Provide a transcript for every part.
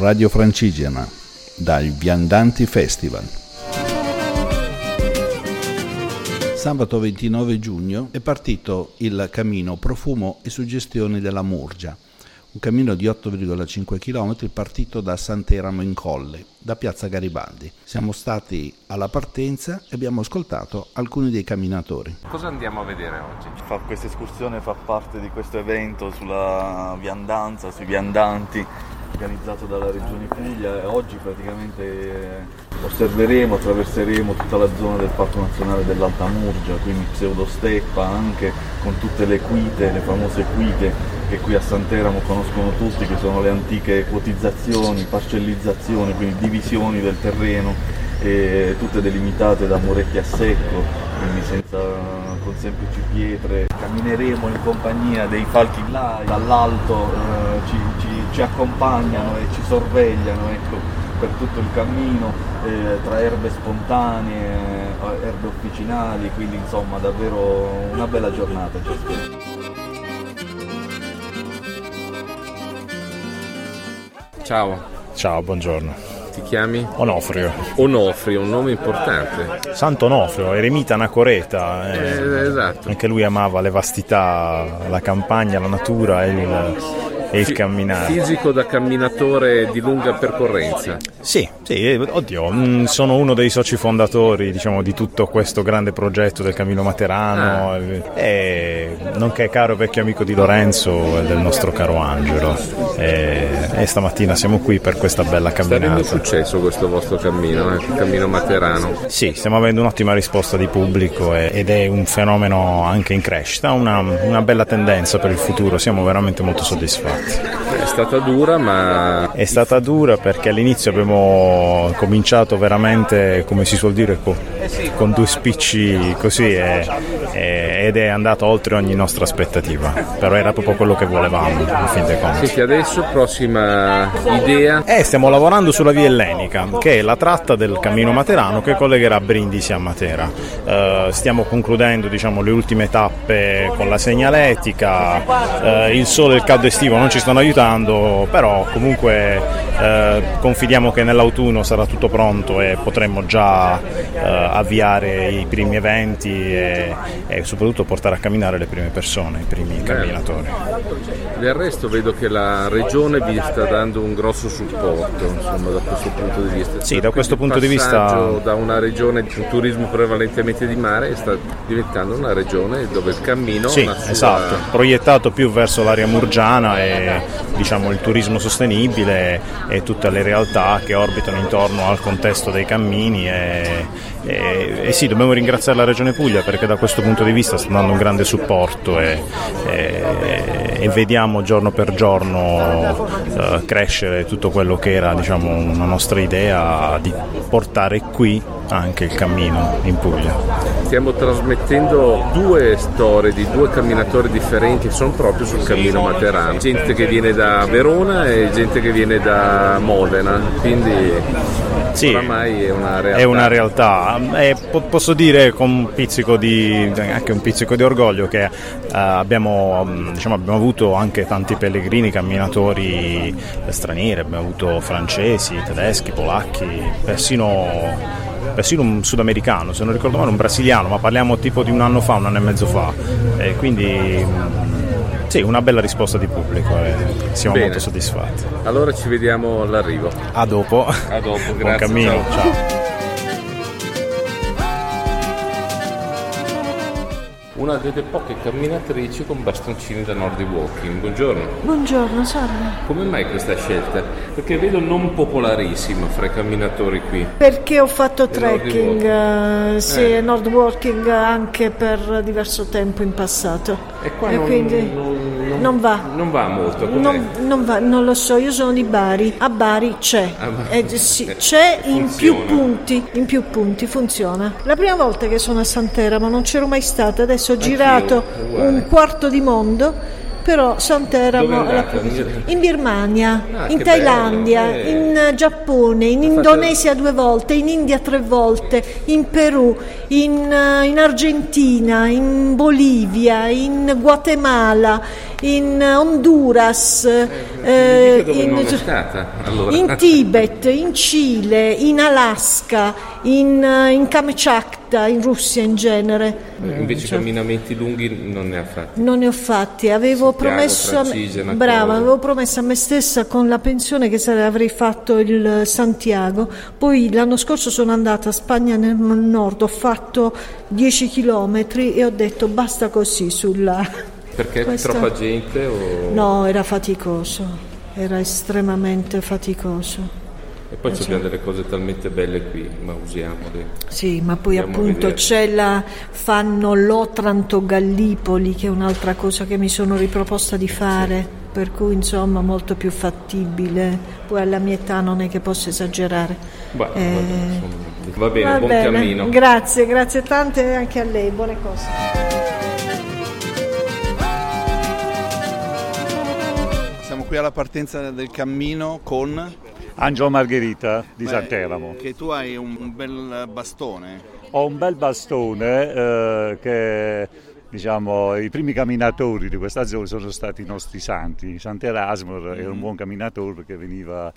Radio Francigena, dal Viandanti Festival. Sabato 29 giugno è partito il cammino Profumo e Suggestioni della Murgia, un cammino di 8,5 km partito da Sant'Eramo in Colle, da Piazza Garibaldi. Siamo stati alla partenza e abbiamo ascoltato alcuni dei camminatori. Cosa andiamo a vedere oggi? Fa, questa escursione fa parte di questo evento sulla viandanza, sui viandanti organizzato dalla Regione Puglia e oggi praticamente eh, osserveremo, attraverseremo tutta la zona del Parco Nazionale dell'Alta Murgia, quindi pseudosteppa anche con tutte le quite, le famose quite che qui a Sant'Eramo conoscono tutti, che sono le antiche quotizzazioni, parcellizzazioni, quindi divisioni del terreno, tutte delimitate da muretti a secco, quindi senza, con semplici pietre. Cammineremo in compagnia dei falchi là, dall'alto eh, ci, ci, ci, accompagnano e ci sorvegliano ecco, per tutto il cammino, eh, tra erbe spontanee, eh, erbe officinali, quindi insomma davvero una bella giornata ci aspetta. Ciao. Ciao, buongiorno. Ti chiami? Onofrio. Onofrio, un nome importante. Santo Onofrio, eremita anacoreta. Eh, eh, esatto. Anche lui amava le vastità, la campagna, la natura e il, e il camminare. Fisico da camminatore di lunga percorrenza. Sì, sì, oddio, mm, sono uno dei soci fondatori diciamo, di tutto questo grande progetto del Cammino Materano ah. e nonché caro vecchio amico di Lorenzo e del nostro caro Angelo. E, e, stamattina siamo qui per questa bella camminata. Sta avendo successo questo vostro cammino, eh? il Cammino Materano? Sì, stiamo avendo un'ottima risposta di pubblico ed è un fenomeno anche in crescita, una, una bella tendenza per il futuro, siamo veramente molto soddisfatti. È stata dura, ma... È stata dura perché all'inizio abbiamo cominciato veramente, come si suol dire, con, con due spicci così e, e, ed è andato oltre ogni nostra aspettativa. Però era proprio quello che volevamo, in fin dei conti. Senti, adesso prossima idea? Eh, stiamo lavorando sulla via ellenica, che è la tratta del cammino Materano che collegherà Brindisi a Matera. Uh, stiamo concludendo diciamo, le ultime tappe con la segnaletica, uh, il sole e il caldo estivo non ci stanno aiutando, però comunque eh, confidiamo che nell'autunno sarà tutto pronto e potremo già eh, avviare i primi eventi e, e, soprattutto portare a camminare le prime persone, i primi camminatori. Del resto vedo che la regione vi sta dando un grosso supporto insomma, da questo punto di vista. Sì, da questo punto di vista... da una regione di un turismo prevalentemente di mare sta diventando una regione dove il cammino... Sì, sua... esatto, proiettato più verso l'area murgiana e diciamo, il turismo sostenibile e tutte le realtà che orbitano intorno al contesto dei cammini e, e, e, sì, dobbiamo ringraziare la Regione Puglia perché da questo punto di vista sta dando un grande supporto e, e vediamo giorno per giorno uh, crescere tutto quello che era diciamo, una nostra idea di portare qui anche il cammino in Puglia. Stiamo trasmettendo due storie di due camminatori differenti, sono proprio sul cammino Materano, gente che viene da Verona e gente che viene da Modena, quindi sì, oramai è una realtà. È una realtà. E posso dire con un pizzico di, anche un pizzico di orgoglio che uh, abbiamo, diciamo, abbiamo, avuto anche tanti pellegrini, camminatori stranieri, abbiamo avuto francesi, tedeschi, polacchi, persino persino un sudamericano, se non ricordo male un brasiliano, ma parliamo tipo di un anno fa, un anno e mezzo fa. E quindi sì, una bella risposta di pubblico e siamo Bene. molto soddisfatti. Allora ci vediamo all'arrivo. A dopo. A dopo, grazie. Buon cammino, ciao. ciao. Una delle poche camminatrici con bastoncini da Nordic Walking. Buongiorno. Buongiorno, salve. Come mai questa scelta? Perché vedo non popolarissima fra i camminatori qui. Perché ho fatto trekking, uh, sì, eh. Nord Walking anche per diverso tempo in passato. E qua e non, quindi non, non, non, va. Non va molto. Non, va, non lo so, io sono di Bari. A Bari c'è. Ah, eh, sì, c'è in più punti. In più punti, funziona. La prima volta che sono a Sant'Eramo non c'ero mai stata, adesso girato un quarto di mondo però Sant'Eramo in Birmania, ah, in Thailandia, eh. in Giappone, in Indonesia due volte, in India tre volte, in Perù, in, in Argentina, in Bolivia, in Guatemala, in Honduras, eh, in, allora. in, Tibet, in Cile, in Alaska, in, in Kamchatka, in Russia in genere. Eh, invece cioè, camminamenti lunghi non ne ha fatti. Non ne ho fatti, avevo promesso, a me, brava, avevo promesso a me stessa con la pensione che avrei fatto il Santiago, poi l'anno scorso sono andata a Spagna nel nord, ho fatto 10 chilometri e ho detto basta così sulla perché Questa... troppa gente? O... No, era faticoso, era estremamente faticoso. E poi eh, abbiamo delle cose talmente belle qui, ma usiamole. Sì, ma poi appunto c'è la, fanno l'Otranto Gallipoli, che è un'altra cosa che mi sono riproposta di fare, sì. per cui insomma molto più fattibile. Poi alla mia età non è che posso esagerare. Bah, eh... Va bene, va buon bene. cammino. Grazie, grazie tante anche a lei, buone cose. Qui alla partenza del cammino con Angelo Margherita di Beh, Sant'Eramo. Che tu hai un bel bastone. Ho un bel bastone eh, che diciamo, i primi camminatori di questa zona sono stati i nostri santi. Sant'Erasmo mm. era un buon camminatore perché veniva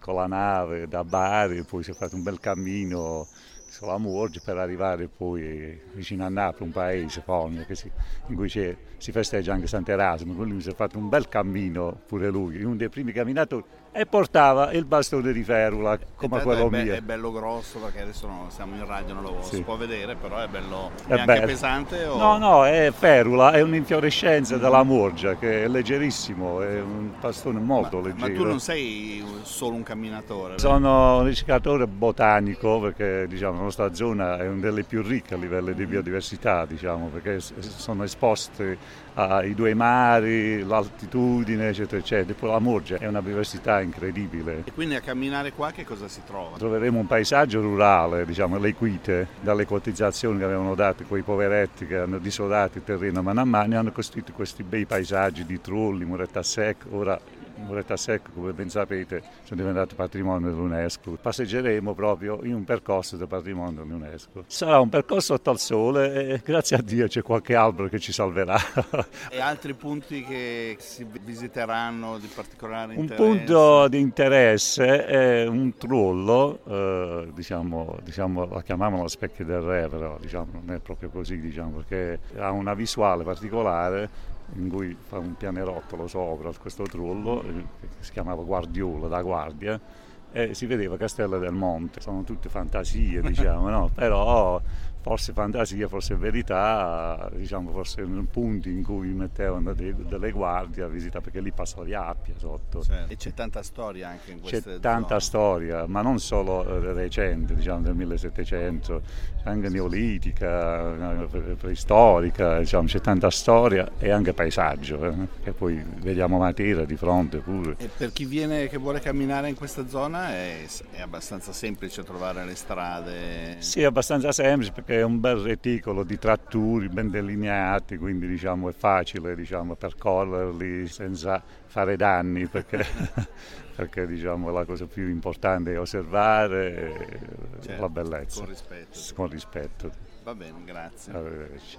con la nave da Bari e poi si è fatto un bel cammino sulla Murgia per arrivare poi vicino a Napoli, un paese, Fogna, si, in cui si festeggia anche Sant'Erasmo, quindi mi si è fatto un bel cammino pure lui, uno dei primi camminatori e portava il bastone di ferula come quello è be- mio. È bello grosso perché adesso no, siamo in radio, non lo sì. si può vedere, però è bello. È, è anche bello. pesante? O... No, no, è ferula, è un'infiorescenza della morgia che è leggerissimo, è un bastone molto ma, leggero. Ma tu non sei solo un camminatore? Sono un ricercatore botanico perché diciamo, nostra zona è una delle più ricche a livello di biodiversità, diciamo, perché sono esposte ai due mari, l'altitudine, eccetera, eccetera. Poi la Morgia è una biodiversità incredibile. E quindi a camminare qua che cosa si trova? Troveremo un paesaggio rurale, diciamo, le quite, dalle cotizzazioni che avevano dato quei poveretti che hanno disodato il terreno a mano a mano, hanno costruito questi bei paesaggi di trulli, muretta secca, ora Muretta Secco, come ben sapete, sono diventato patrimonio dell'UNESCO. Passeggeremo proprio in un percorso del patrimonio dell'UNESCO. Sarà un percorso sotto al sole e grazie a Dio c'è qualche albero che ci salverà. e altri punti che si visiteranno di particolare interesse? Un punto di interesse è un trullo, eh, diciamo, diciamo, la chiamavano la specchia del re, però diciamo, non è proprio così, diciamo, perché ha una visuale particolare in cui fa un pianerottolo sopra questo trullo eh, che si chiamava Guardiola da guardia e si vedeva Castello del Monte. Sono tutte fantasie, diciamo, no? però forse fantasia, forse verità, diciamo forse punti in cui mettevano dei, delle guardie a visitare perché lì passa la via Appia sotto. Certo. E c'è tanta storia anche in queste C'è zone. tanta storia, ma non solo eh, recente, diciamo del 1700, anche neolitica, eh, preistorica, diciamo, c'è tanta storia e anche paesaggio, eh, che poi vediamo Matera di fronte pure. E per chi viene che vuole camminare in questa zona è, è abbastanza semplice trovare le strade? Sì, è abbastanza semplice perché è un bel reticolo di tratturi ben delineati, quindi diciamo, è facile diciamo, percorrerli senza fare danni perché, perché diciamo, la cosa più importante è osservare certo, la bellezza. Con rispetto. Con rispetto. Va bene, grazie. Arrivederci.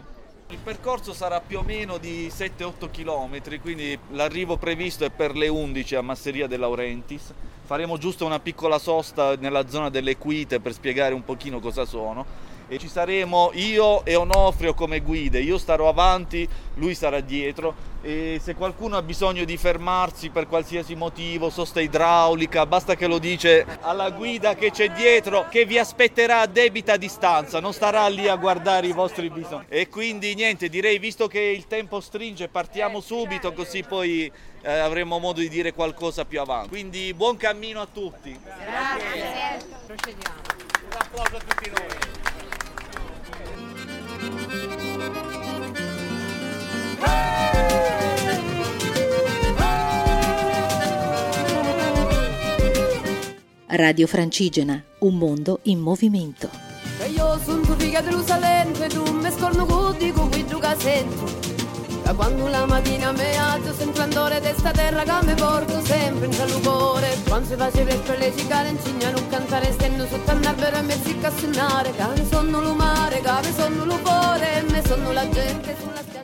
Il percorso sarà più o meno di 7-8 km, quindi l'arrivo previsto è per le 11 a Masseria De Laurentiis. Faremo giusto una piccola sosta nella zona delle Quite per spiegare un pochino cosa sono e ci saremo io e Onofrio come guide, io starò avanti, lui sarà dietro e se qualcuno ha bisogno di fermarsi per qualsiasi motivo, sosta idraulica, basta che lo dice alla guida che c'è dietro che vi aspetterà a debita distanza, non starà lì a guardare i vostri bisogni. E quindi niente, direi visto che il tempo stringe partiamo subito così poi eh, avremo modo di dire qualcosa più avanti. Quindi buon cammino a tutti. Grazie. Procediamo. Un applauso a tutti noi. Radio Francigena, un mondo in movimento. Io sono tua figlia dello Salento e tu mi scorno con dico qui gioca sento. Quando la mattina mi alzo sento l'andore di sta terra che mi porto sempre in salupore. Quando si faceva per le cicale insegna a non cantare stendo sotto un albero e mi si a suonare. Che mi sono l'umare, che mi sono l'upore e mi sono la gente sulla strada.